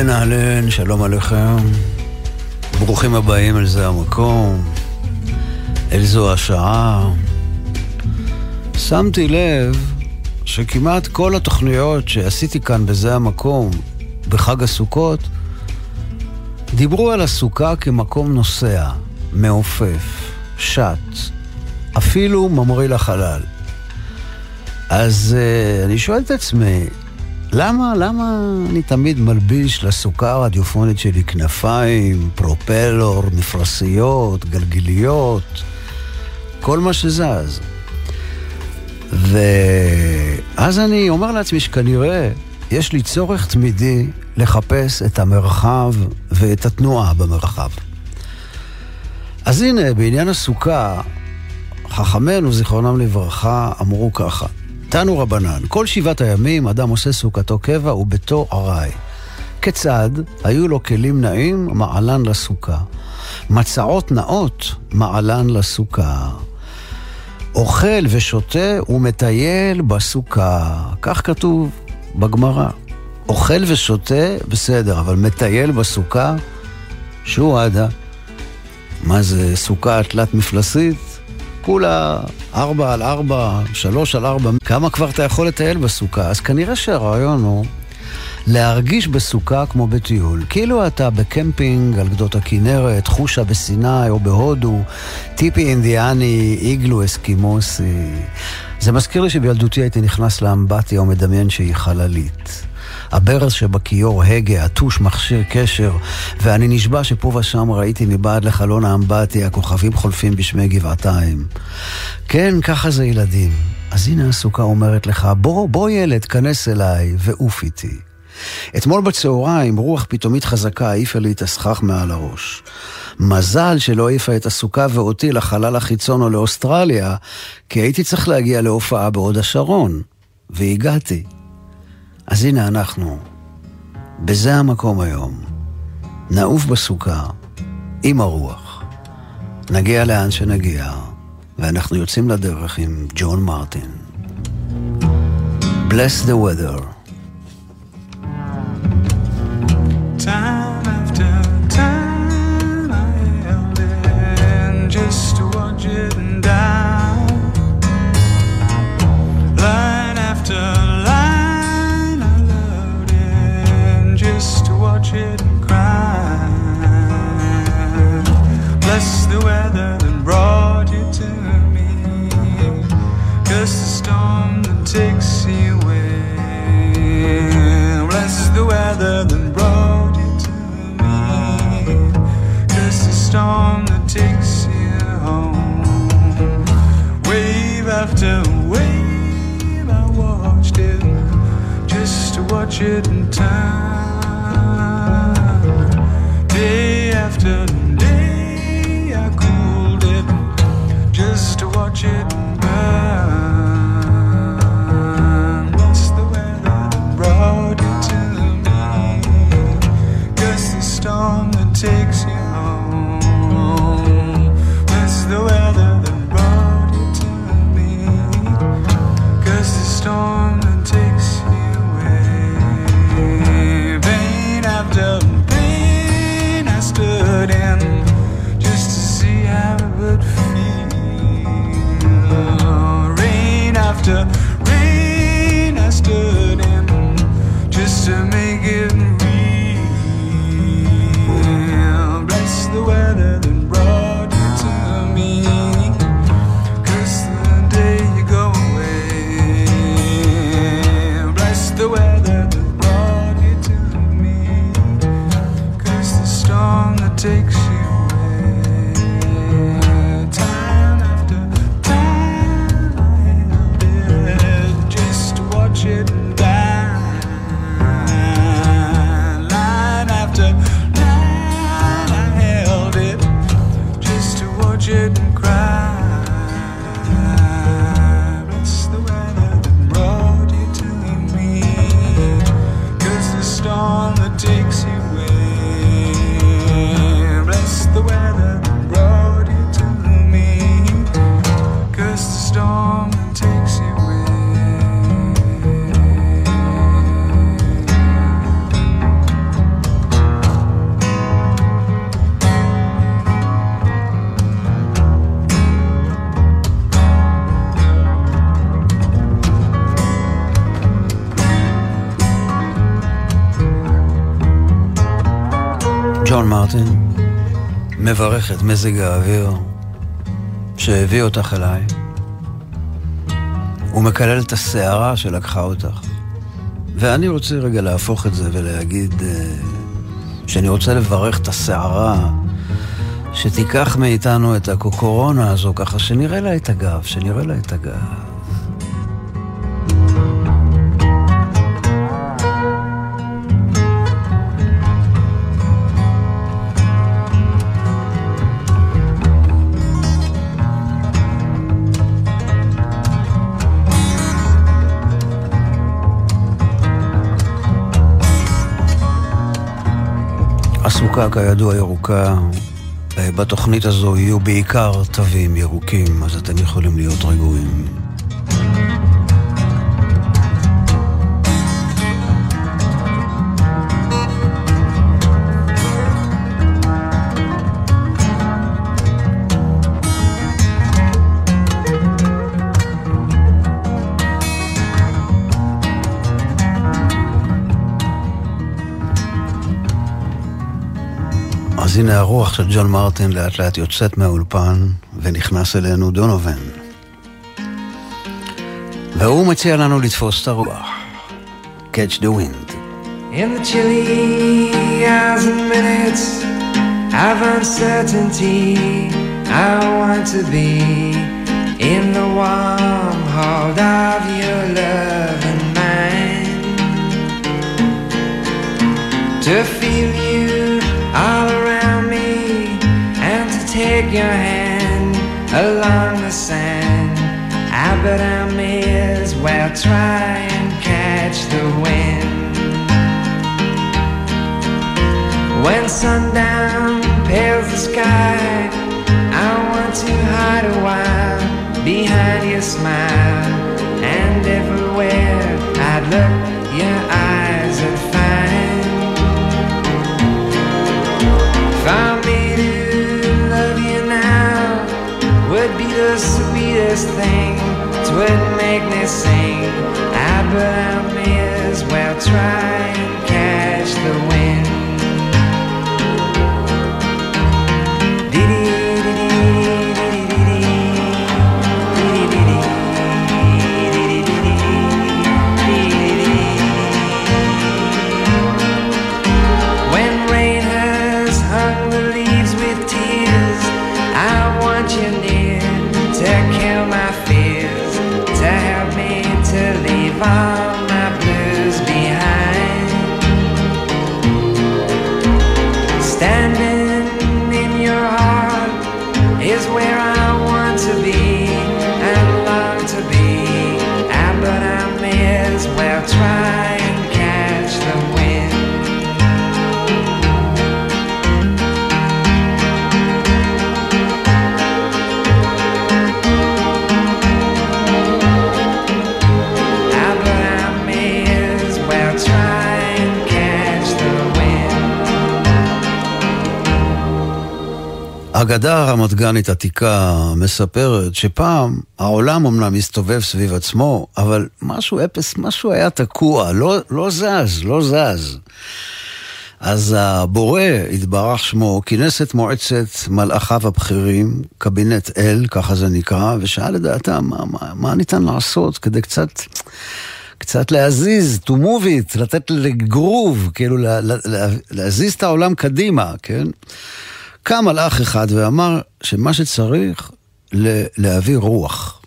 אהלן אהלן, שלום עליכם. ברוכים הבאים אל זה המקום, אל זו השעה. שמתי לב שכמעט כל התוכניות שעשיתי כאן בזה המקום, בחג הסוכות, דיברו על הסוכה כמקום נוסע, מעופף, שט, אפילו ממריא לחלל. אז uh, אני שואל את עצמי, למה, למה אני תמיד מלביש לסוכה הרדיופונית שלי כנפיים, פרופלור, מפרשיות, גלגיליות, כל מה שזז? ואז אני אומר לעצמי שכנראה יש לי צורך תמידי לחפש את המרחב ואת התנועה במרחב. אז הנה, בעניין הסוכה, חכמינו, זיכרונם לברכה, אמרו ככה: תנו רבנן, כל שבעת הימים אדם עושה סוכתו קבע וביתו ארעי. כיצד? היו לו כלים נעים, מעלן לסוכה. מצעות נאות, מעלן לסוכה. אוכל ושותה ומטייל בסוכה. כך כתוב בגמרא. אוכל ושותה, בסדר, אבל מטייל בסוכה, שהוא עדה. מה זה, סוכה תלת מפלסית? כולה ארבע על ארבע, שלוש על ארבע, כמה כבר אתה יכול לטייל בסוכה? אז כנראה שהרעיון הוא להרגיש בסוכה כמו בטיול. כאילו אתה בקמפינג על גדות הכנרת, חושה בסיני או בהודו, טיפי אינדיאני, איגלו אסקימוסי. זה מזכיר לי שבילדותי הייתי נכנס לאמבטיה ומדמיין שהיא חללית. הברז שבכיור הגה, הטוש מכשיר קשר, ואני נשבע שפה ושם ראיתי מבעד לחלון האמבטיה כוכבים חולפים בשמי גבעתיים. כן, ככה זה ילדים. אז הנה הסוכה אומרת לך, בוא, בוא ילד, כנס אליי ועוף איתי. אתמול בצהריים רוח פתאומית חזקה העיפה לי את הסכך מעל הראש. מזל שלא העיפה את הסוכה ואותי לחלל החיצון או לאוסטרליה, כי הייתי צריך להגיע להופעה בהוד השרון. והגעתי. אז הנה אנחנו, בזה המקום היום, נעוף בסוכה, עם הרוח. נגיע לאן שנגיע, ואנחנו יוצאים לדרך עם ג'ון מרטין. Bless the weather. The weather that brought you to me. Curse the storm that takes you away. Bless the weather that brought you to me. Curse the storm that takes you home. Wave after wave, I watched it just to watch it in time. מברך את מזג האוויר שהביא אותך אליי. הוא מקלל את הסערה שלקחה אותך. ואני רוצה רגע להפוך את זה ולהגיד אה, שאני רוצה לברך את הסערה שתיקח מאיתנו את הקוקורונה הזו, ככה שנראה לה את הגב, שנראה לה את הגב. הסוכה כידוע ירוקה. אה, בתוכנית הזו יהיו בעיקר תווים ירוקים, אז אתם יכולים להיות רגועים. אז הנה הרוח של ג'ון מרטין לאט לאט יוצאת מהאולפן ונכנס אלינו דונובן. והוא מציע לנו לתפוס את הרוח. Catch the wind. In the chilly hours and minutes of uncertainty, I want to be in the warm hold of your love and mine. To feel you all take your hand along the sand. I bet I may as well try and catch the wind. When sundown pales the sky, I want to hide a while behind your smile. And everywhere sweetest thing. Twould make me sing. I but I may as well try standing אגדה רמת-גנית עתיקה מספרת שפעם העולם אמנם הסתובב סביב עצמו, אבל משהו אפס, משהו היה תקוע, לא, לא זז, לא זז. אז הבורא, התברך שמו, כינס את מועצת מלאכיו הבכירים, קבינט אל, ככה זה נקרא, ושאל את דעתם מה, מה, מה ניתן לעשות כדי קצת... קצת להזיז, to move it, לתת לגרוב, כאילו לה, לה, לה, להזיז את העולם קדימה, כן? קם מלאך אחד ואמר שמה שצריך להביא רוח.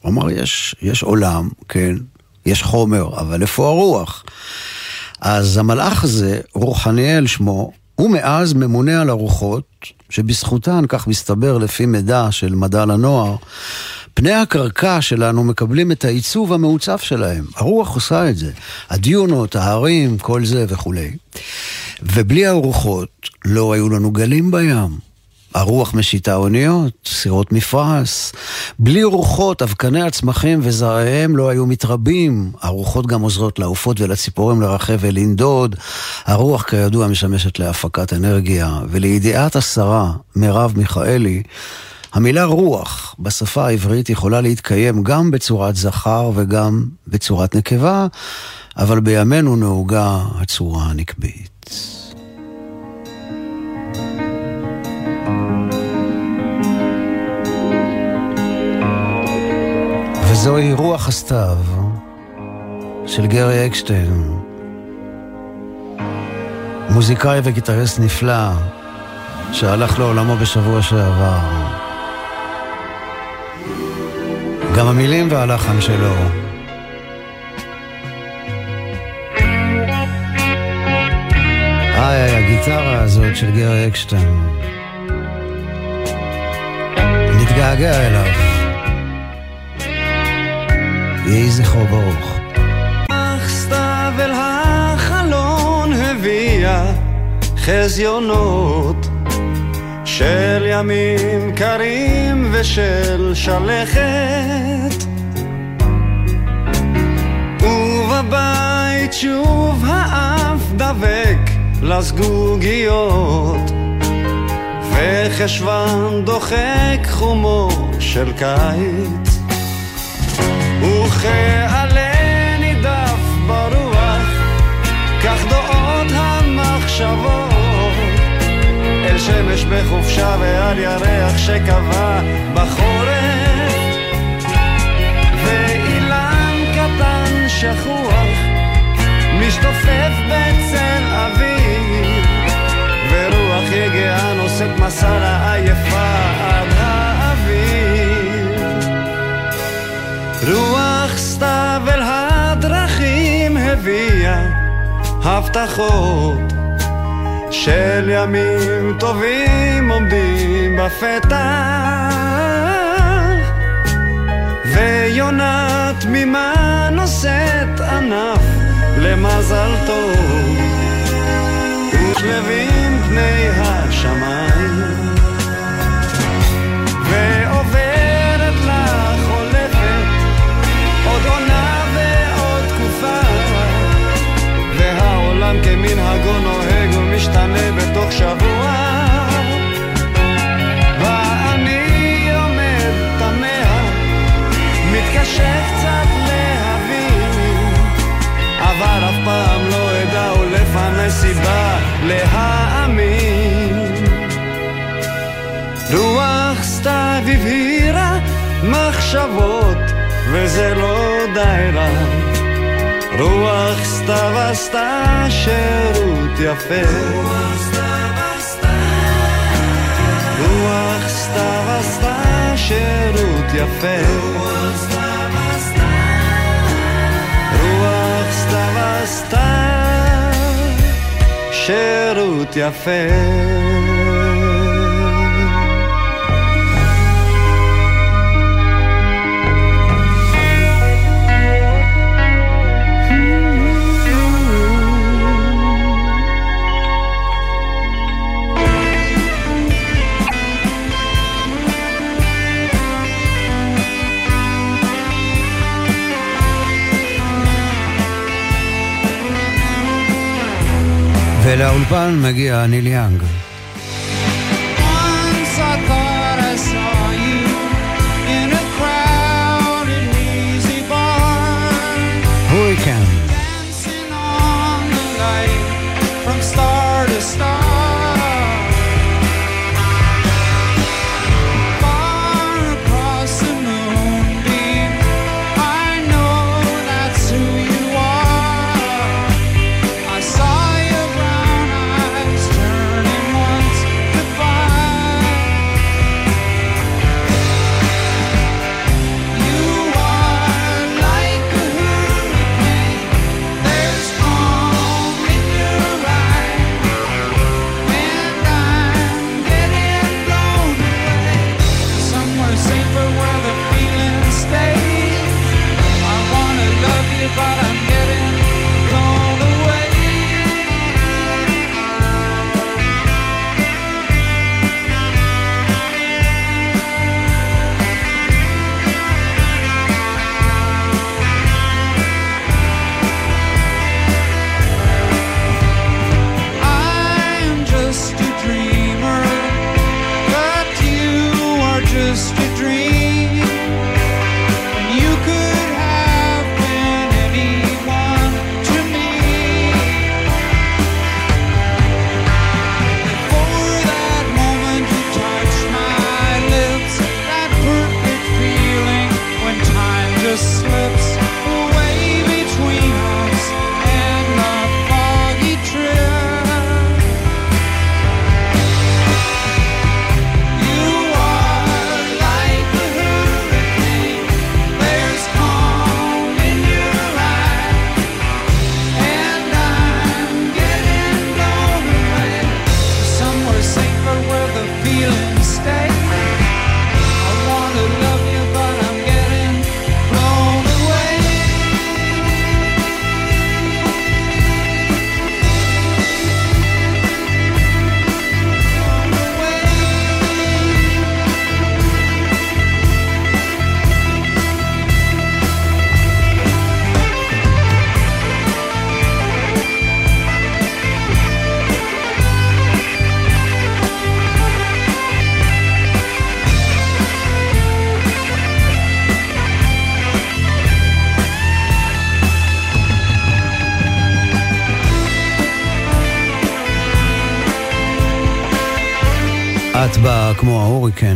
הוא אמר, יש, יש עולם, כן, יש חומר, אבל איפה הרוח? אז המלאך הזה, רוחניאל שמו, הוא מאז ממונה על הרוחות, שבזכותן, כך מסתבר לפי מידע של מדע לנוער, פני הקרקע שלנו מקבלים את העיצוב המעוצב שלהם. הרוח עושה את זה. הדיונות, ההרים, כל זה וכולי. ובלי הרוחות לא היו לנו גלים בים. הרוח משיתה אוניות, סירות מפרש. בלי רוחות, אבקני הצמחים וזרעיהם לא היו מתרבים. הרוחות גם עוזרות לעופות ולציפורים לרחב ולנדוד. הרוח כידוע משמשת להפקת אנרגיה. ולידיעת השרה, מרב מיכאלי, המילה רוח בשפה העברית יכולה להתקיים גם בצורת זכר וגם בצורת נקבה, אבל בימינו נהוגה הצורה הנקבית. וזוהי רוח הסתיו של גרי אקשטיין, מוזיקאי וגיטריסט נפלא שהלך לעולמו בשבוע שעבר. גם המילים והלחן שלו. איי, הגיטרה הזאת של גרי אקשטיין. נתגעגע אליו. יהי זכרו ברוך. אך סתיו אל החלון הביאה חזיונות של ימים קרים ושל שלכת ובבית שוב האף דבק לזגוגיות. וחשוון דוחק חומו של קיץ. וכעלה נידף ברוח כך דעות המחשבות. אל שמש בחופשה ועל ירח שקבע בחורף. ואילן קטן שכוח משתופף בצל אביב ורוח יגעה נושאת מסע לעייפה עד האביב רוח סתיו אל הדרכים הביאה הבטחות של ימים טובים עומדים בפתח ויונה תמימה נושאת ענף למזל טוב ושלווים פני השמיים. ועוברת לה חולפת עוד עונה ועוד תקופה והעולם כמנהגו נוהג ומשתנה בתוך שבוע. ואני עומד תמה מתקשה קצת אבל אף פעם לא אדע ולפני סיבה להאמין. רוח סתיו הבהירה מחשבות וזה לא די רע. רוח סתיו עשתה שירות יפה. רוח סתיו עשתה שירות יפה עשתה שירות יפה ולאולפן מגיע ניל יאנג.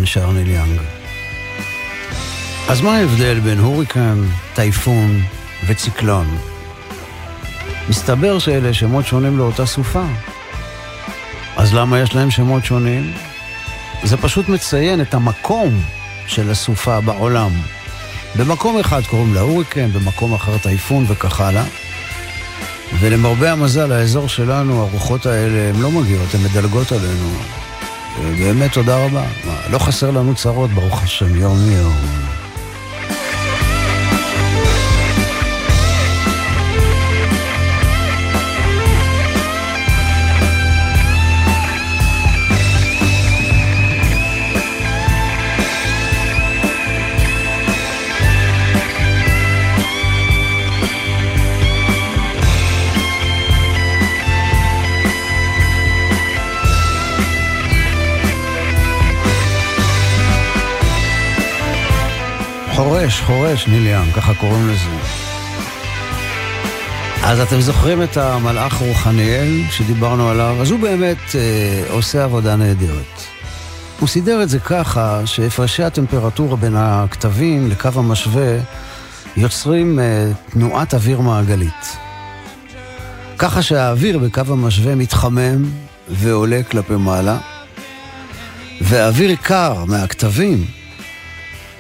שר ניל יאנג. אז מה ההבדל בין הוריקן, טייפון וציקלון? מסתבר שאלה שמות שונים לאותה סופה. אז למה יש להם שמות שונים? זה פשוט מציין את המקום של הסופה בעולם. במקום אחד קוראים לה הוריקן, במקום אחר טייפון וכך הלאה. ולמרבה המזל, האזור שלנו, הרוחות האלה, הן לא מגיעות, הן מדלגות עלינו. באמת תודה רבה. לא חסר לנו צרות, ברוך השם, יום יום. חורש, חורש, ניליאן, ככה קוראים לזה. אז אתם זוכרים את המלאך רוחניאל שדיברנו עליו? אז הוא באמת אה, עושה עבודה נהדרת. הוא סידר את זה ככה שהפרשי הטמפרטורה בין הכתבים לקו המשווה יוצרים אה, תנועת אוויר מעגלית. ככה שהאוויר בקו המשווה מתחמם ועולה כלפי מעלה, והאוויר קר מהכתבים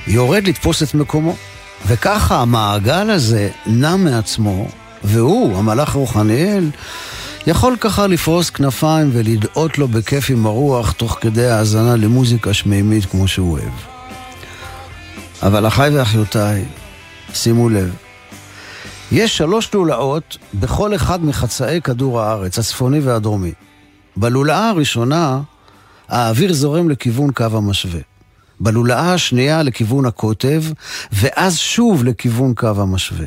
יורד לתפוס את מקומו. וככה המעגל הזה נע מעצמו, והוא, המלאך רוחניאל, יכול ככה לפרוס כנפיים ולדאות לו בכיף עם הרוח תוך כדי האזנה למוזיקה שמימית כמו שהוא אוהב. אבל אחיי ואחיותיי, שימו לב, יש שלוש לולאות בכל אחד מחצאי כדור הארץ, הצפוני והדרומי. בלולאה הראשונה, האוויר זורם לכיוון קו המשווה. בלולאה השנייה לכיוון הקוטב, ואז שוב לכיוון קו המשווה.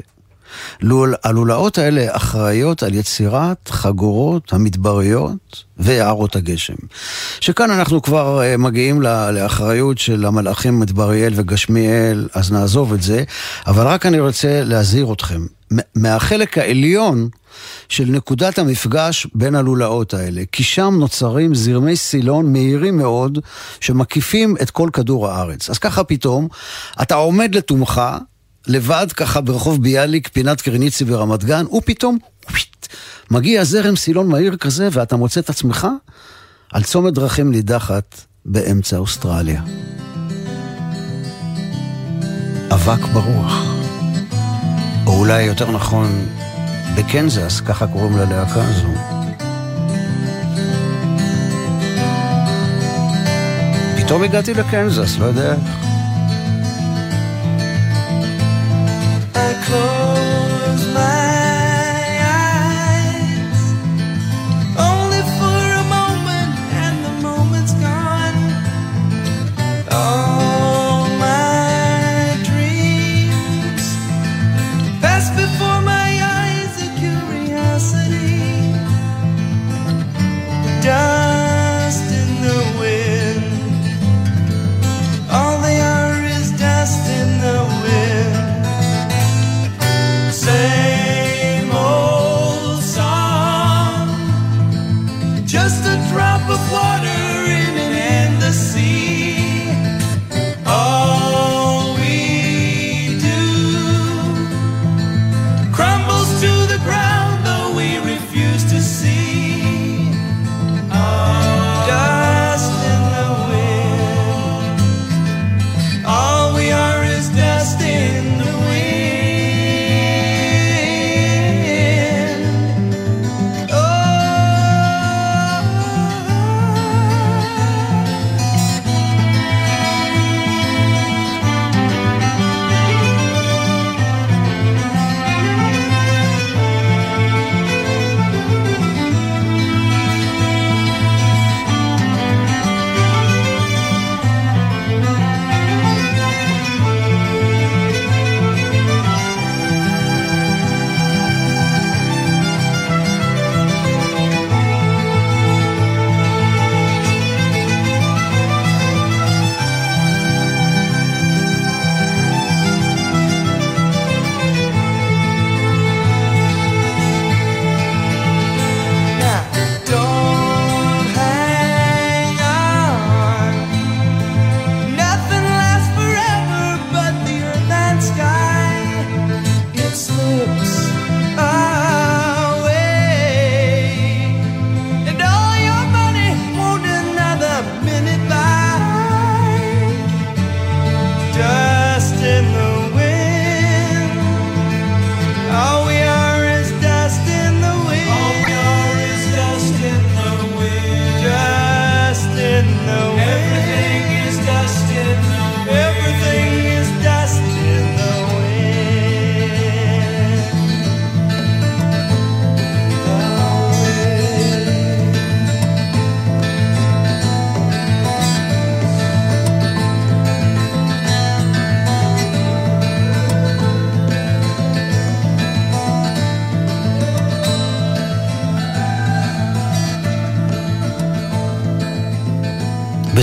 לול, הלולאות האלה אחראיות על יצירת חגורות המדבריות ויערות הגשם. שכאן אנחנו כבר uh, מגיעים לאחריות של המלאכים מדבריאל וגשמיאל, אז נעזוב את זה, אבל רק אני רוצה להזהיר אתכם. מהחלק העליון של נקודת המפגש בין הלולאות האלה, כי שם נוצרים זרמי סילון מהירים מאוד, שמקיפים את כל כדור הארץ. אז ככה פתאום, אתה עומד לתומך, לבד ככה ברחוב ביאליק, פינת קרניצי ברמת גן, ופתאום, וויט, מגיע זרם סילון מהיר כזה, ואתה מוצא את עצמך על צומת דרכים נידחת באמצע אוסטרליה. אבק ברוח. או אולי יותר נכון, בקנזס, ככה קוראים ללהקה הזו. פתאום הגעתי לקנזס, לא יודע איך.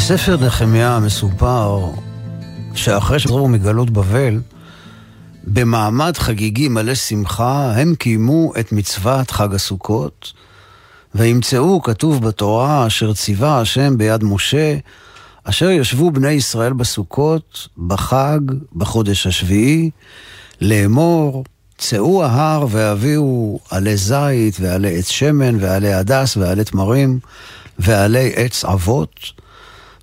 בספר נחמיה מסופר שאחרי שחזרו מגלות בבל, במעמד חגיגי מלא שמחה, הם קיימו את מצוות חג הסוכות, וימצאו, כתוב בתורה, אשר ציווה השם ביד משה, אשר ישבו בני ישראל בסוכות, בחג, בחודש השביעי, לאמור, צאו ההר והביאו עלי זית ועלי עץ שמן ועלי הדס ועלי תמרים ועלי עץ אבות,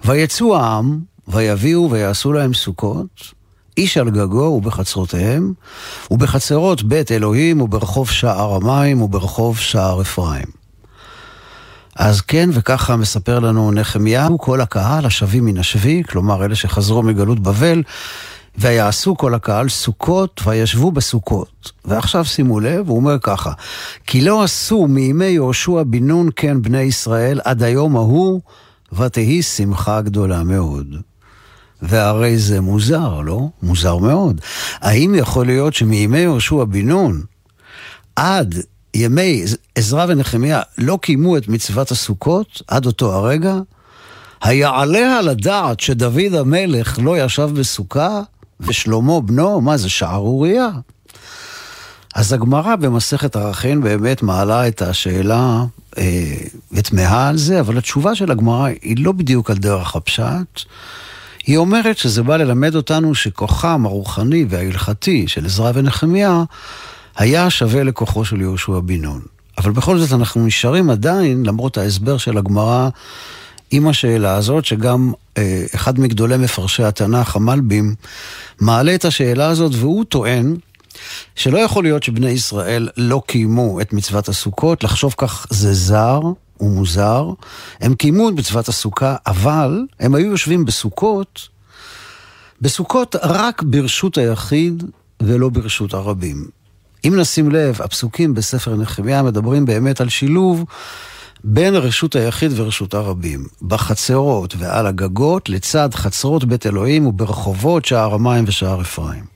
ויצאו העם, ויביאו ויעשו להם סוכות, איש על גגו ובחצרותיהם, ובחצרות בית אלוהים וברחוב שער המים וברחוב שער אפרים. אז כן, וככה מספר לנו נחמיהו, כל הקהל השבים מן השבי, כלומר אלה שחזרו מגלות בבל, ויעשו כל הקהל סוכות וישבו בסוכות. ועכשיו שימו לב, הוא אומר ככה, כי לא עשו מימי יהושע בן נון כן בני ישראל עד היום ההוא, ותהי שמחה גדולה מאוד. והרי זה מוזר, לא? מוזר מאוד. האם יכול להיות שמימי יהושע בן נון עד ימי עזרא ונחמיה לא קיימו את מצוות הסוכות עד אותו הרגע? היעלה על הדעת שדוד המלך לא ישב בסוכה ושלמה בנו? מה זה שערורייה? אז הגמרא במסכת ערכין באמת מעלה את השאלה אה, ותמהה על זה, אבל התשובה של הגמרא היא לא בדיוק על דרך הפשט. היא אומרת שזה בא ללמד אותנו שכוחם הרוחני וההלכתי של עזרא ונחמיה היה שווה לכוחו של יהושע בן נון. אבל בכל זאת אנחנו נשארים עדיין, למרות ההסבר של הגמרא, עם השאלה הזאת, שגם אה, אחד מגדולי מפרשי התנ"ך, המלבים, מעלה את השאלה הזאת, והוא טוען שלא יכול להיות שבני ישראל לא קיימו את מצוות הסוכות, לחשוב כך זה זר ומוזר. הם קיימו את מצוות הסוכה, אבל הם היו יושבים בסוכות, בסוכות רק ברשות היחיד ולא ברשות הרבים. אם נשים לב, הפסוקים בספר נחמיה מדברים באמת על שילוב בין רשות היחיד ורשות הרבים, בחצרות ועל הגגות, לצד חצרות בית אלוהים וברחובות שער המים ושער אפרים.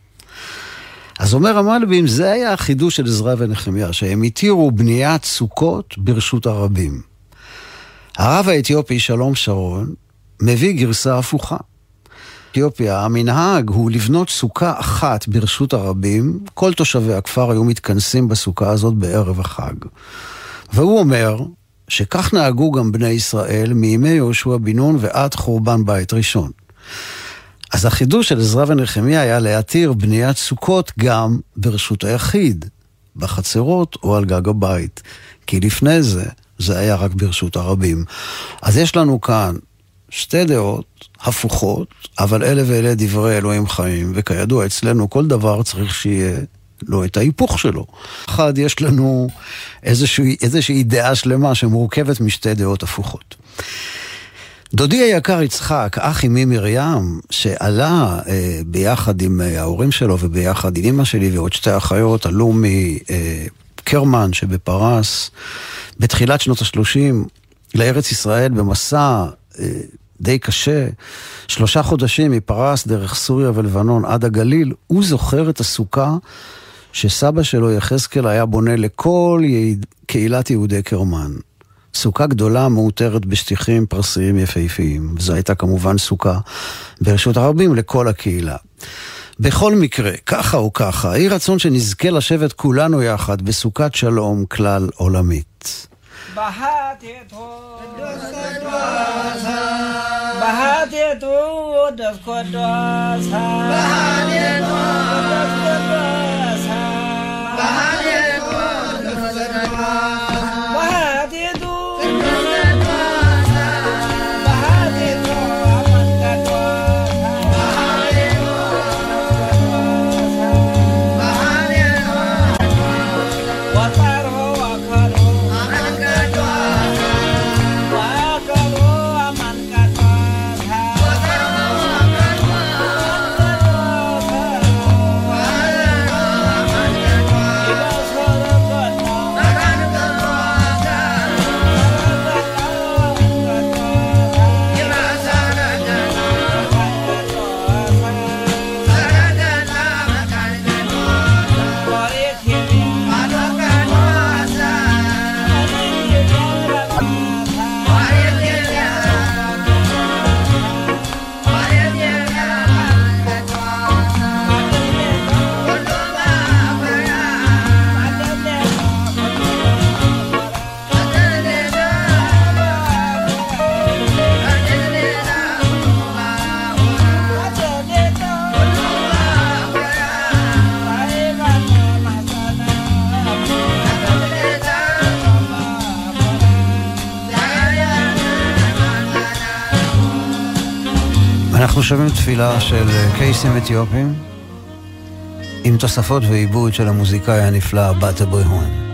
אז אומר המלבים, זה היה החידוש של עזרא ונחמיה, שהם התירו בניית סוכות ברשות הרבים. הרב האתיופי שלום שרון מביא גרסה הפוכה. אתיופיה, המנהג הוא לבנות סוכה אחת ברשות הרבים, כל תושבי הכפר היו מתכנסים בסוכה הזאת בערב החג. והוא אומר שכך נהגו גם בני ישראל מימי יהושע בן נון ועד חורבן בית ראשון. אז החידוש של עזרא ונחמיה היה להתיר בניית סוכות גם ברשות היחיד, בחצרות או על גג הבית. כי לפני זה, זה היה רק ברשות הרבים. אז יש לנו כאן שתי דעות הפוכות, אבל אלה ואלה דברי אלוהים חיים, וכידוע אצלנו כל דבר צריך שיהיה לו את ההיפוך שלו. אחד, יש לנו איזושהי, איזושהי דעה שלמה שמורכבת משתי דעות הפוכות. דודי היקר יצחק, אח אמי מרים, שעלה אה, ביחד עם אה, ההורים שלו וביחד עם אמא שלי ועוד שתי אחיות, עלו מקרמן שבפרס בתחילת שנות ה-30 לארץ ישראל במסע אה, די קשה, שלושה חודשים מפרס דרך סוריה ולבנון עד הגליל, הוא זוכר את הסוכה שסבא שלו יחזקאל היה בונה לכל יעד, קהילת יהודי קרמן. סוכה גדולה מאותרת בשטיחים פרסיים יפהפיים. זו הייתה כמובן סוכה ברשות הרבים לכל הקהילה. בכל מקרה, ככה או ככה, יהי רצון שנזכה לשבת כולנו יחד בסוכת שלום כלל עולמית. Bye. שומעים תפילה של קייסים אתיופים עם תוספות ועיבוד של המוזיקאי הנפלא באטה בריהון.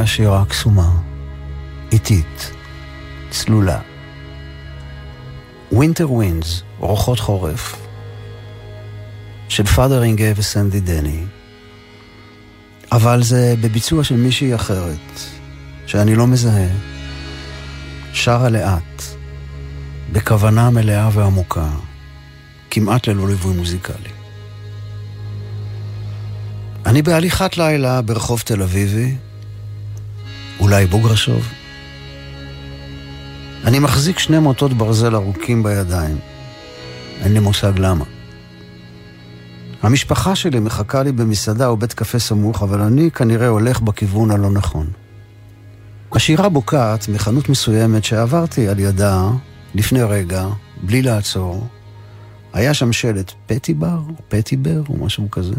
אני שומע שירה קסומה, איטית, צלולה. Winter Winds, רוחות חורף, של Fotheringay וסנדי דני, אבל זה בביצוע של מישהי אחרת, שאני לא מזהה, שרה לאט, בכוונה מלאה ועמוקה, כמעט ללא ליווי מוזיקלי. אני בהליכת לילה ברחוב תל אביבי, אולי בוגרשוב. אני מחזיק שני מוטות ברזל ארוכים בידיים. אין לי מושג למה. המשפחה שלי מחכה לי במסעדה או בית קפה סמוך, אבל אני כנראה הולך בכיוון הלא נכון. השירה בוקעת מחנות מסוימת שעברתי על ידה לפני רגע, בלי לעצור. היה שם שלט פטי בר, פטי בר, או משהו כזה.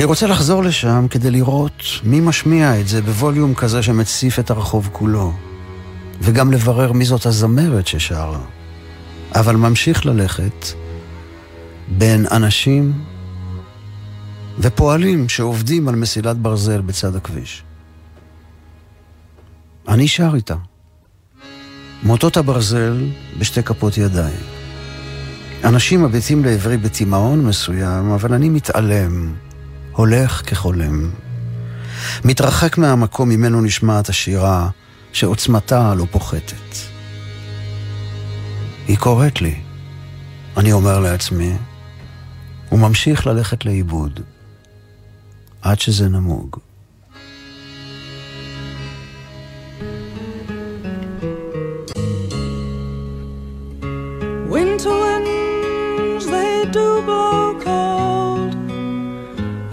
אני רוצה לחזור לשם כדי לראות מי משמיע את זה בווליום כזה שמציף את הרחוב כולו, וגם לברר מי זאת הזמרת ששרה. אבל ממשיך ללכת בין אנשים ופועלים שעובדים על מסילת ברזל בצד הכביש. אני שר איתה. מוטות הברזל בשתי כפות ידיים. אנשים מביטים לעברי בתימהון מסוים, אבל אני מתעלם. הולך כחולם. מתרחק מהמקום ממנו נשמעת השירה שעוצמתה לא פוחתת. היא קוראת לי, אני אומר לעצמי, וממשיך ללכת לאיבוד, עד שזה נמוג.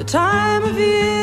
Time of year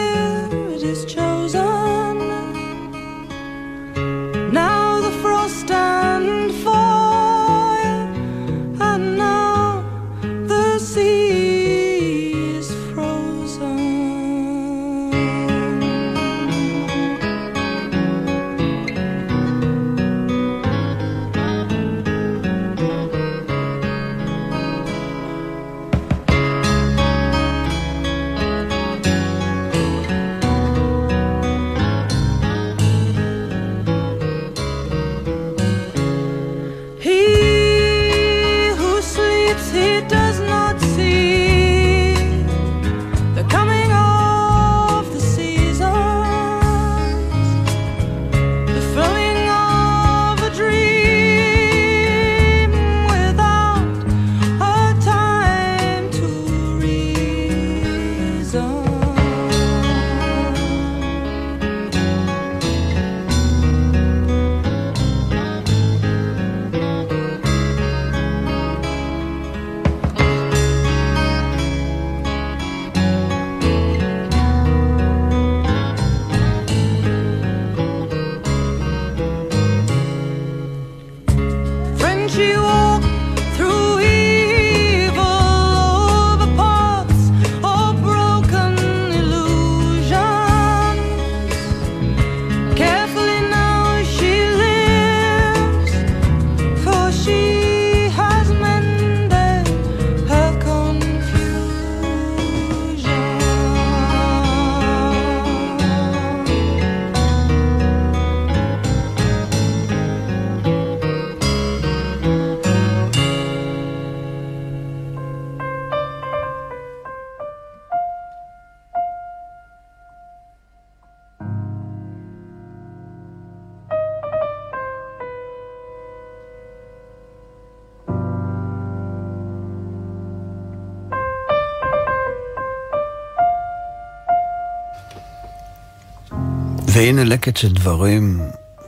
והנה לקט של דברים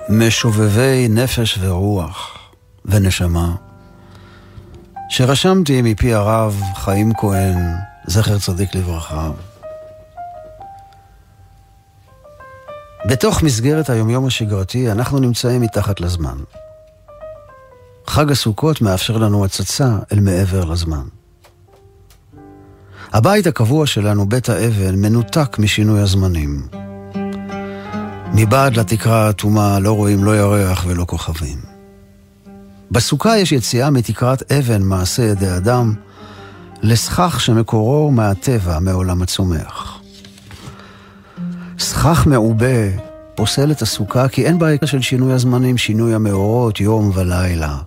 משובבי נפש ורוח ונשמה, שרשמתי מפי הרב חיים כהן, זכר צדיק לברכה. בתוך מסגרת היומיום השגרתי אנחנו נמצאים מתחת לזמן. חג הסוכות מאפשר לנו הצצה אל מעבר לזמן. הבית הקבוע שלנו, בית האבל, מנותק משינוי הזמנים. מבעד לתקרה האטומה לא רואים לא ירח ולא כוכבים. בסוכה יש יציאה מתקרת אבן מעשה ידי אדם לסכך שמקורו מהטבע, מעולם הצומח. סכך מעובה פוסל את הסוכה כי אין בעיה של שינוי הזמנים, שינוי המאורות, יום ולילה.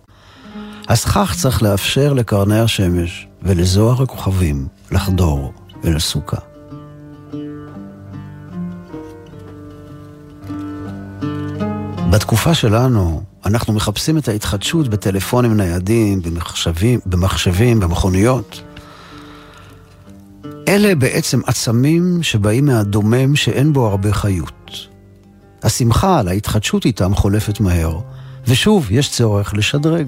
הסכך צריך לאפשר לקרני השמש ולזוהר הכוכבים לחדור אל הסוכה. בתקופה שלנו, אנחנו מחפשים את ההתחדשות בטלפונים ניידים, במחשבים, במחשבים, במכוניות. אלה בעצם עצמים שבאים מהדומם שאין בו הרבה חיות. השמחה על ההתחדשות איתם חולפת מהר, ושוב, יש צורך לשדרג.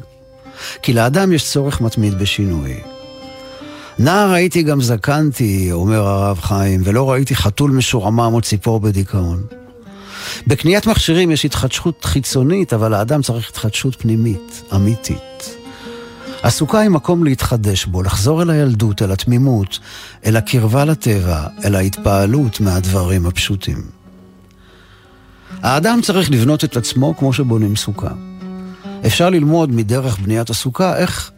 כי לאדם יש צורך מתמיד בשינוי. נער הייתי גם זקנתי, אומר הרב חיים, ולא ראיתי חתול משועמם או ציפור בדיכאון. בקניית מכשירים יש התחדשות חיצונית, אבל האדם צריך התחדשות פנימית, אמיתית. הסוכה היא מקום להתחדש בו, לחזור אל הילדות, אל התמימות, אל הקרבה לטבע, אל ההתפעלות מהדברים הפשוטים. האדם צריך לבנות את עצמו כמו שבונים סוכה. אפשר ללמוד מדרך בניית הסוכה איך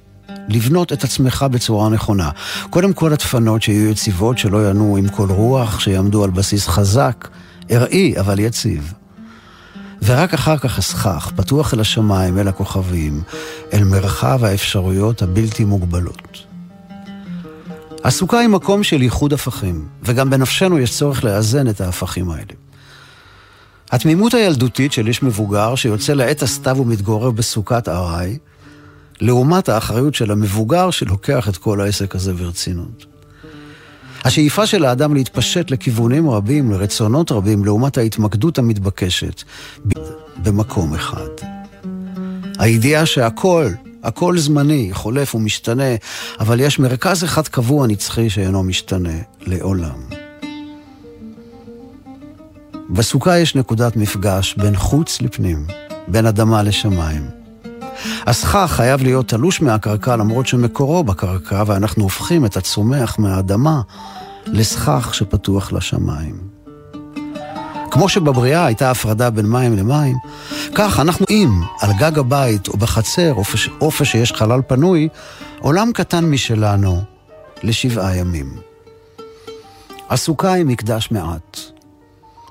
לבנות את עצמך בצורה נכונה. קודם כל הדפנות שיהיו יציבות, שלא ינועו עם כל רוח, שיעמדו על בסיס חזק, ארעי אבל יציב. ורק אחר כך הסכך, פתוח אל השמיים, אל הכוכבים, אל מרחב האפשרויות הבלתי מוגבלות. הסוכה היא מקום של ייחוד הפכים, וגם בנפשנו יש צורך לאזן את ההפכים האלה. התמימות הילדותית של איש מבוגר שיוצא לעת הסתיו ומתגורר בסוכת ארעי, לעומת האחריות של המבוגר שלוקח את כל העסק הזה ברצינות. השאיפה של האדם להתפשט לכיוונים רבים, לרצונות רבים, לעומת ההתמקדות המתבקשת במקום אחד. הידיעה שהכל, הכל זמני, חולף ומשתנה, אבל יש מרכז אחד קבוע נצחי שאינו משתנה לעולם. בסוכה יש נקודת מפגש בין חוץ לפנים, בין אדמה לשמיים. הסכך חייב להיות תלוש מהקרקע למרות שמקורו בקרקע ואנחנו הופכים את הצומח מהאדמה לסכך שפתוח לשמיים. כמו שבבריאה הייתה הפרדה בין מים למים, כך אנחנו אם על גג הבית או בחצר, אופן שיש חלל פנוי, עולם קטן משלנו לשבעה ימים. הסוכה היא מקדש מעט.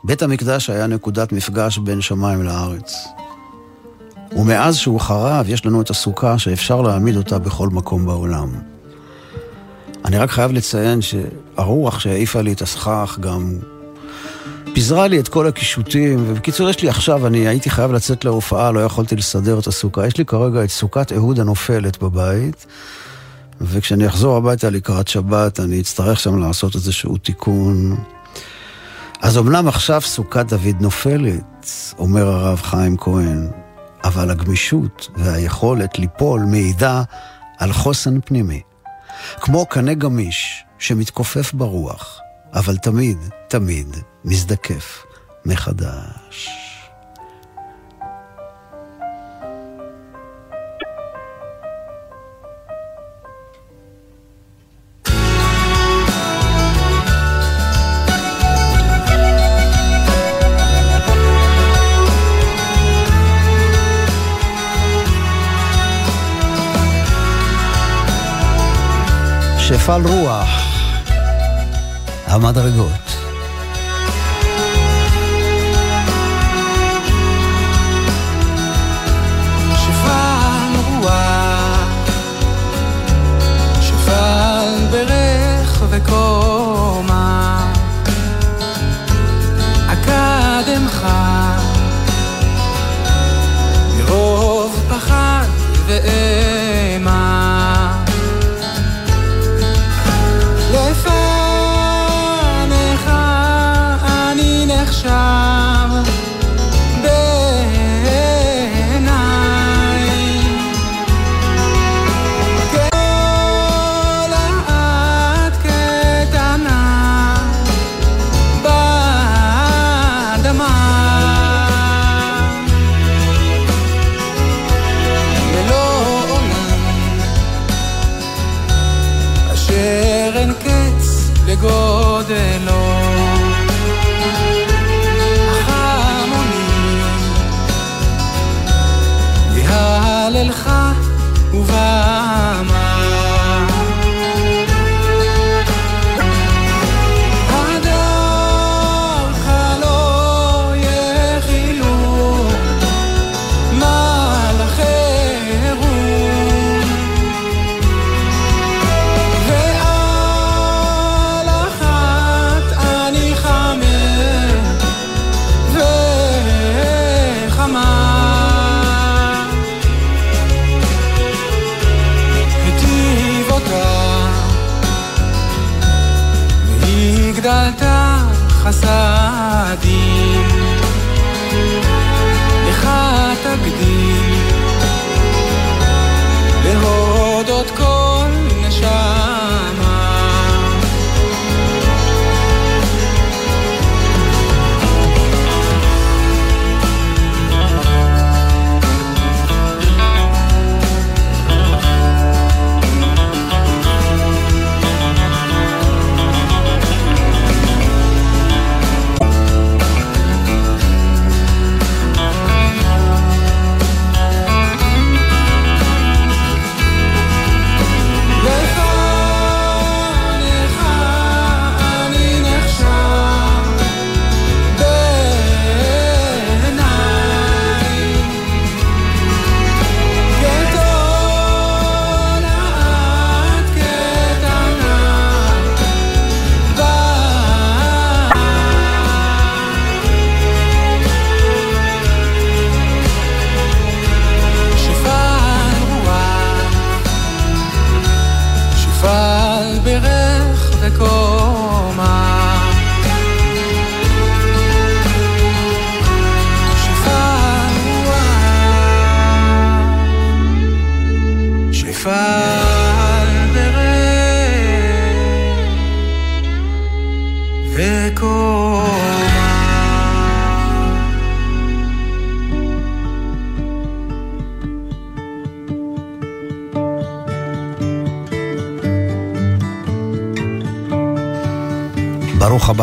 בית המקדש היה נקודת מפגש בין שמיים לארץ. ומאז שהוא חרב, יש לנו את הסוכה שאפשר להעמיד אותה בכל מקום בעולם. אני רק חייב לציין שהרוח שהעיפה לי את הסכך גם פיזרה לי את כל הקישוטים, ובקיצור יש לי עכשיו, אני הייתי חייב לצאת להופעה, לא יכולתי לסדר את הסוכה. יש לי כרגע את סוכת אהוד הנופלת בבית, וכשאני אחזור הביתה לקראת שבת, אני אצטרך שם לעשות איזשהו תיקון. אז אמנם עכשיו סוכת דוד נופלת, אומר הרב חיים כהן, אבל הגמישות והיכולת ליפול מעידה על חוסן פנימי. כמו קנה גמיש שמתכופף ברוח, אבל תמיד, תמיד מזדקף מחדש. שפל רוח, המדרגות.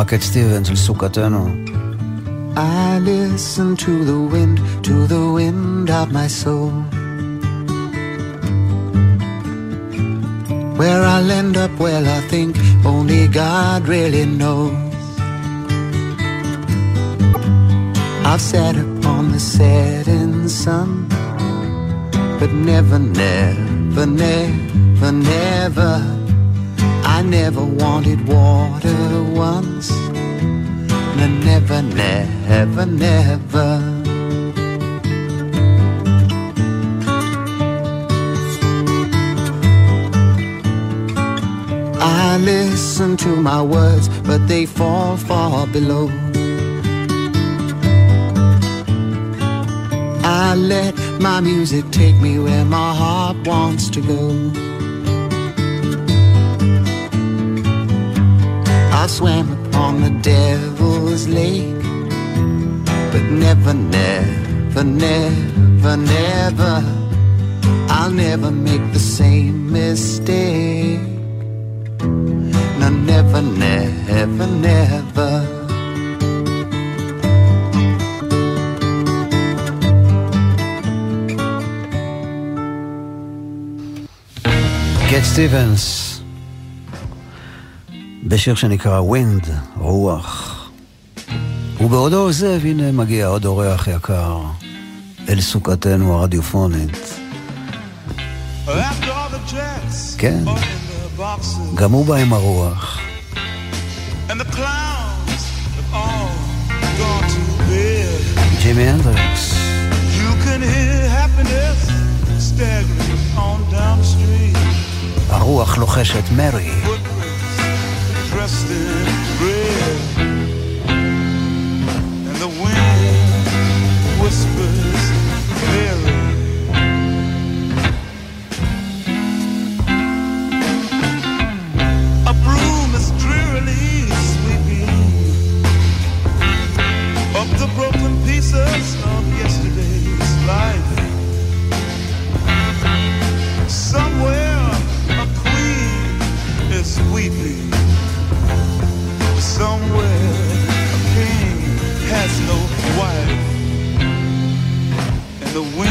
Cat Stevens, il suo. I listen to the wind, to the wind of my soul. Where I'll end up, well, I think only God really knows. I've sat upon the setting sun, but never, never, never, never. I never wanted water once. No, never, never, never. I listen to my words, but they fall far below. I let my music take me where my heart wants to go. I swam upon the devil's lake, but never, never, never, never, I'll never make the same mistake. No, never, never, never. קט סטיבנס, בשיר שנקרא ווינד, רוח. ובעודו עוזב, הנה מגיע עוד אורח יקר אל סוכתנו הרדיופונית. כן. גם הוא בא עם הרוח. ג'ימי street. הרוח לוחשת מרי. Dressed in red, the broken pieces of yesterday's life. Somewhere a queen is weeping. Somewhere a king has no wife. And the wind,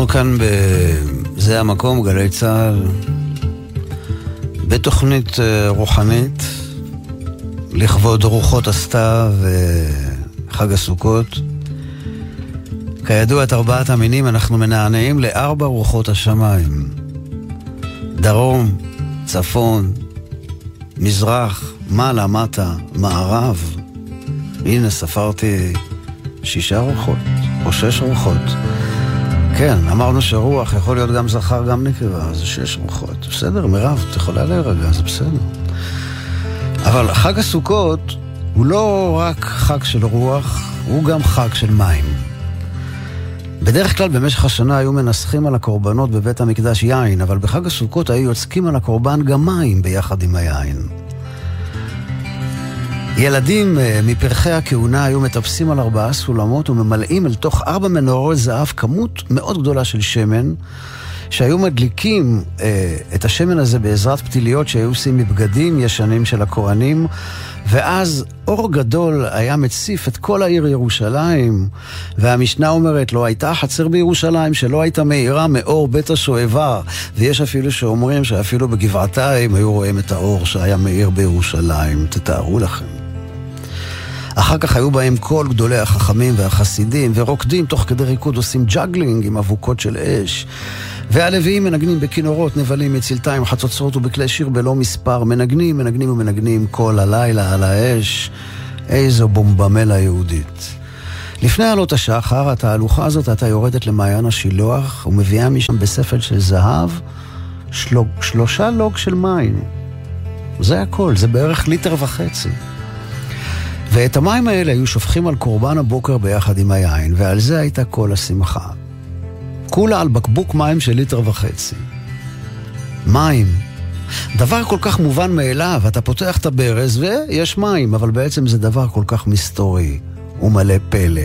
אנחנו כאן ב... זה המקום, גלי צה"ל, בתוכנית אה, רוחנית, לכבוד רוחות הסתיו וחג הסוכות. כידוע, את ארבעת המינים אנחנו מנענעים לארבע רוחות השמיים. דרום, צפון, מזרח, מעלה, מטה, מערב. הנה, ספרתי שישה רוחות, או שש רוחות. כן, אמרנו שרוח יכול להיות גם זכר, גם נקבה, אז שש רוחות. בסדר, מירב, את יכולה להירגע, זה בסדר. אבל חג הסוכות הוא לא רק חג של רוח, הוא גם חג של מים. בדרך כלל במשך השנה היו מנסחים על הקורבנות בבית המקדש יין, אבל בחג הסוכות היו יוצקים על הקורבן גם מים ביחד עם היין. ילדים אה, מפרחי הכהונה היו מטפסים על ארבעה סולמות וממלאים אל תוך ארבע מנורות זהב כמות מאוד גדולה של שמן, שהיו מדליקים אה, את השמן הזה בעזרת פתיליות שהיו עושים מבגדים ישנים של הכוהנים, ואז אור גדול היה מציף את כל העיר ירושלים, והמשנה אומרת, לא הייתה חצר בירושלים שלא הייתה מאירה מאור בית השואבה, ויש אפילו שאומרים שאפילו בגבעתיים היו רואים את האור שהיה מאיר בירושלים, תתארו לכם. אחר כך היו בהם כל גדולי החכמים והחסידים, ורוקדים תוך כדי ריקוד עושים ג'אגלינג עם אבוקות של אש. והלוויים מנגנים בכינורות, נבלים, מצלתיים, חצוצרות ובכלי שיר בלא מספר, מנגנים, מנגנים ומנגנים כל הלילה על האש. איזו בומבמלה יהודית. לפני עלות השחר, התהלוכה הזאת הייתה יורדת למעיין השילוח ומביאה משם בספל של זהב שלוג, שלושה לוג של מים. זה הכל, זה בערך ליטר וחצי. ואת המים האלה היו שופכים על קורבן הבוקר ביחד עם היין, ועל זה הייתה כל השמחה. כולה על בקבוק מים של ליטר וחצי. מים. דבר כל כך מובן מאליו, אתה פותח את הברז ויש מים, אבל בעצם זה דבר כל כך מסתורי ומלא פלא.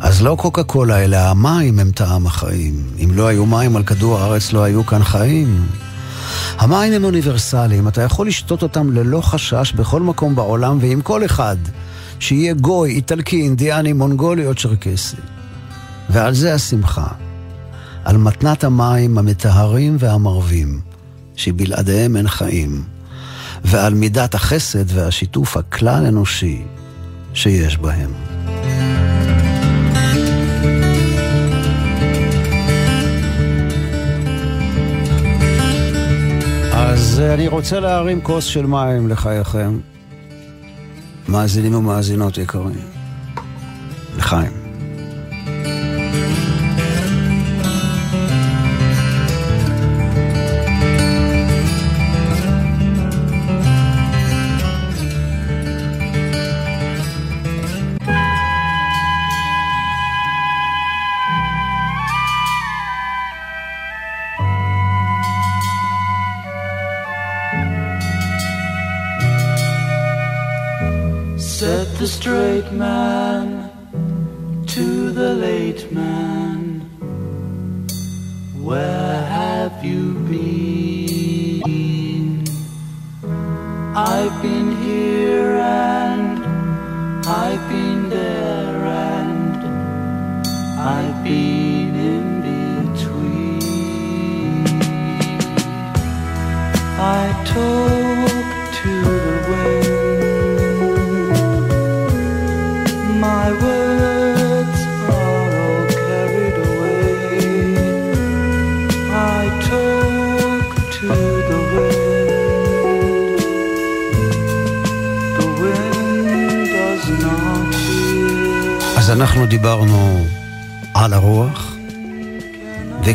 אז לא קוקה קולה, אלא המים הם טעם החיים. אם לא היו מים על כדור הארץ, לא היו כאן חיים. המים הם אוניברסליים, אתה יכול לשתות אותם ללא חשש בכל מקום בעולם ועם כל אחד, שיהיה גוי, איטלקי, אינדיאני, מונגולי או צ'רקסי. ועל זה השמחה. על מתנת המים המטהרים והמרבים, שבלעדיהם אין חיים, ועל מידת החסד והשיתוף הכלל אנושי שיש בהם. אז אה, אני רוצה להרים כוס של מים לחייכם, מאזינים ומאזינות יקרים. לחיים.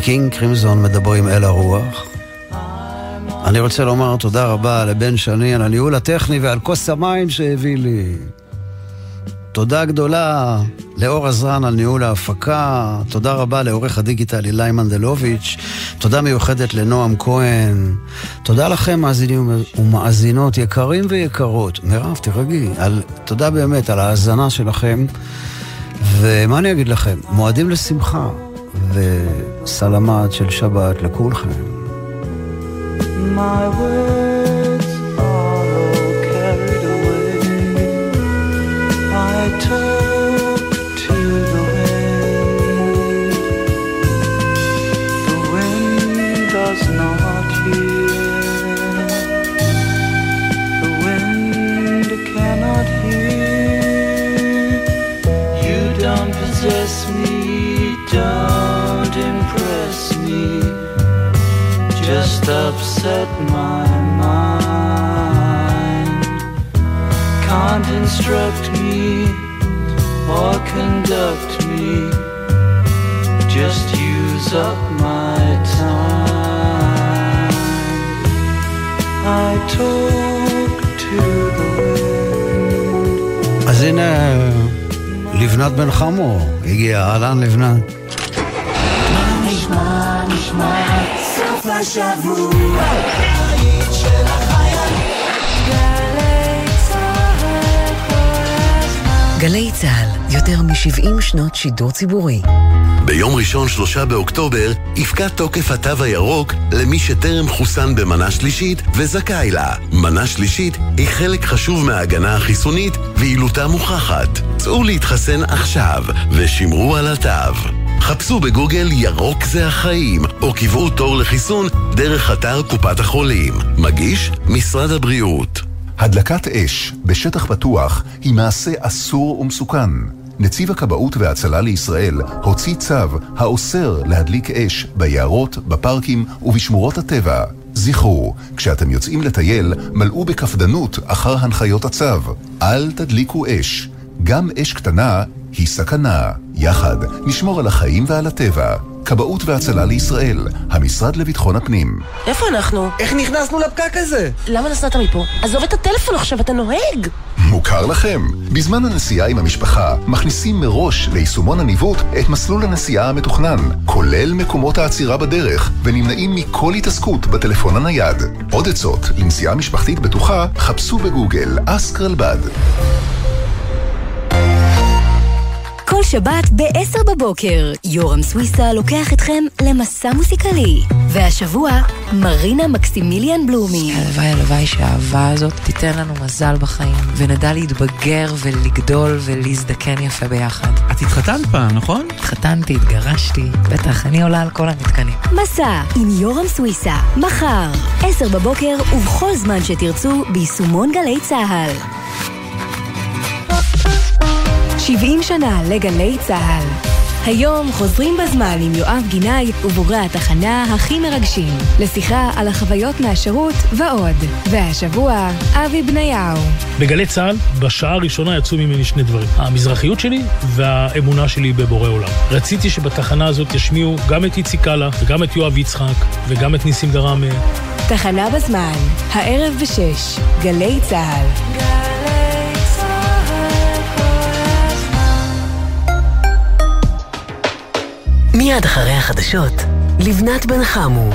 וקינג קרימזון מדברים אל הרוח. אני רוצה לומר תודה רבה לבן שני על הניהול הטכני ועל כוס המים שהביא לי. תודה גדולה לאור עזרן על ניהול ההפקה, תודה רבה לעורך הדיגיטל אילי מנדלוביץ', תודה מיוחדת לנועם כהן, תודה לכם מאזינים ומאזינות יקרים ויקרות. מירב, תירגעי, על, תודה באמת על ההאזנה שלכם, ומה אני אגיד לכם? מועדים לשמחה וסלמת של שבת לכולכם. My words upset my mind. Can't instruct me or conduct me, just use up my time. I talk to the wind. אז הנה, לבנת בן חמו, הגיע, אהלן לבנת. גלי צה"ל, יותר מ-70 שנות שידור ציבורי. ביום ראשון, שלושה באוקטובר, יפקע תוקף התו הירוק למי שטרם חוסן במנה שלישית וזכאי לה. מנה שלישית היא חלק חשוב מההגנה החיסונית ויעילותה מוכחת. צאו להתחסן עכשיו ושמרו על התו. חפשו בגוגל ירוק זה החיים, או קבעו תור לחיסון דרך אתר קופת החולים. מגיש משרד הבריאות. הדלקת אש בשטח פתוח היא מעשה אסור ומסוכן. נציב הכבאות וההצלה לישראל הוציא צו האוסר להדליק אש ביערות, בפארקים ובשמורות הטבע. זכרו, כשאתם יוצאים לטייל, מלאו בקפדנות אחר הנחיות הצו. אל תדליקו אש. גם אש קטנה היא סכנה. יחד נשמור על החיים ועל הטבע. כבאות והצלה לישראל, המשרד לביטחון הפנים. איפה אנחנו? איך נכנסנו לפקק הזה? למה נסעת מפה? עזוב את הטלפון עכשיו, אתה נוהג! מוכר לכם? בזמן הנסיעה עם המשפחה, מכניסים מראש ליישומון הניווט את מסלול הנסיעה המתוכנן, כולל מקומות העצירה בדרך, ונמנעים מכל התעסקות בטלפון הנייד. עוד עצות לנסיעה משפחתית בטוחה, חפשו בגוגל אסק רלב"ד. כל שבת ב-10 בבוקר, יורם סוויסה לוקח אתכם למסע מוסיקלי. והשבוע, מרינה מקסימיליאן בלומי. הלוואי הלוואי שהאהבה הזאת תיתן לנו מזל בחיים, ונדע להתבגר ולגדול ולהזדקן יפה ביחד. את התחתנת פעם, נכון? התחתנתי, התגרשתי, בטח, אני עולה על כל המתקנים. מסע עם יורם סוויסה, מחר, 10 בבוקר ובכל זמן שתרצו ביישומון גלי צה"ל. 70 שנה לגלי צה"ל. היום חוזרים בזמן עם יואב גינאי ובוגרי התחנה הכי מרגשים, לשיחה על החוויות מהשירות ועוד. והשבוע, אבי בניהו. בגלי צה"ל, בשעה הראשונה יצאו ממני שני דברים. המזרחיות שלי והאמונה שלי בבורא עולם. רציתי שבתחנה הזאת ישמיעו גם את איציק קאלה, וגם את יואב יצחק, וגם את ניסים דראמה. תחנה בזמן, הערב בשש, גלי צה"ל. מיד אחרי החדשות, לבנת בן חמו.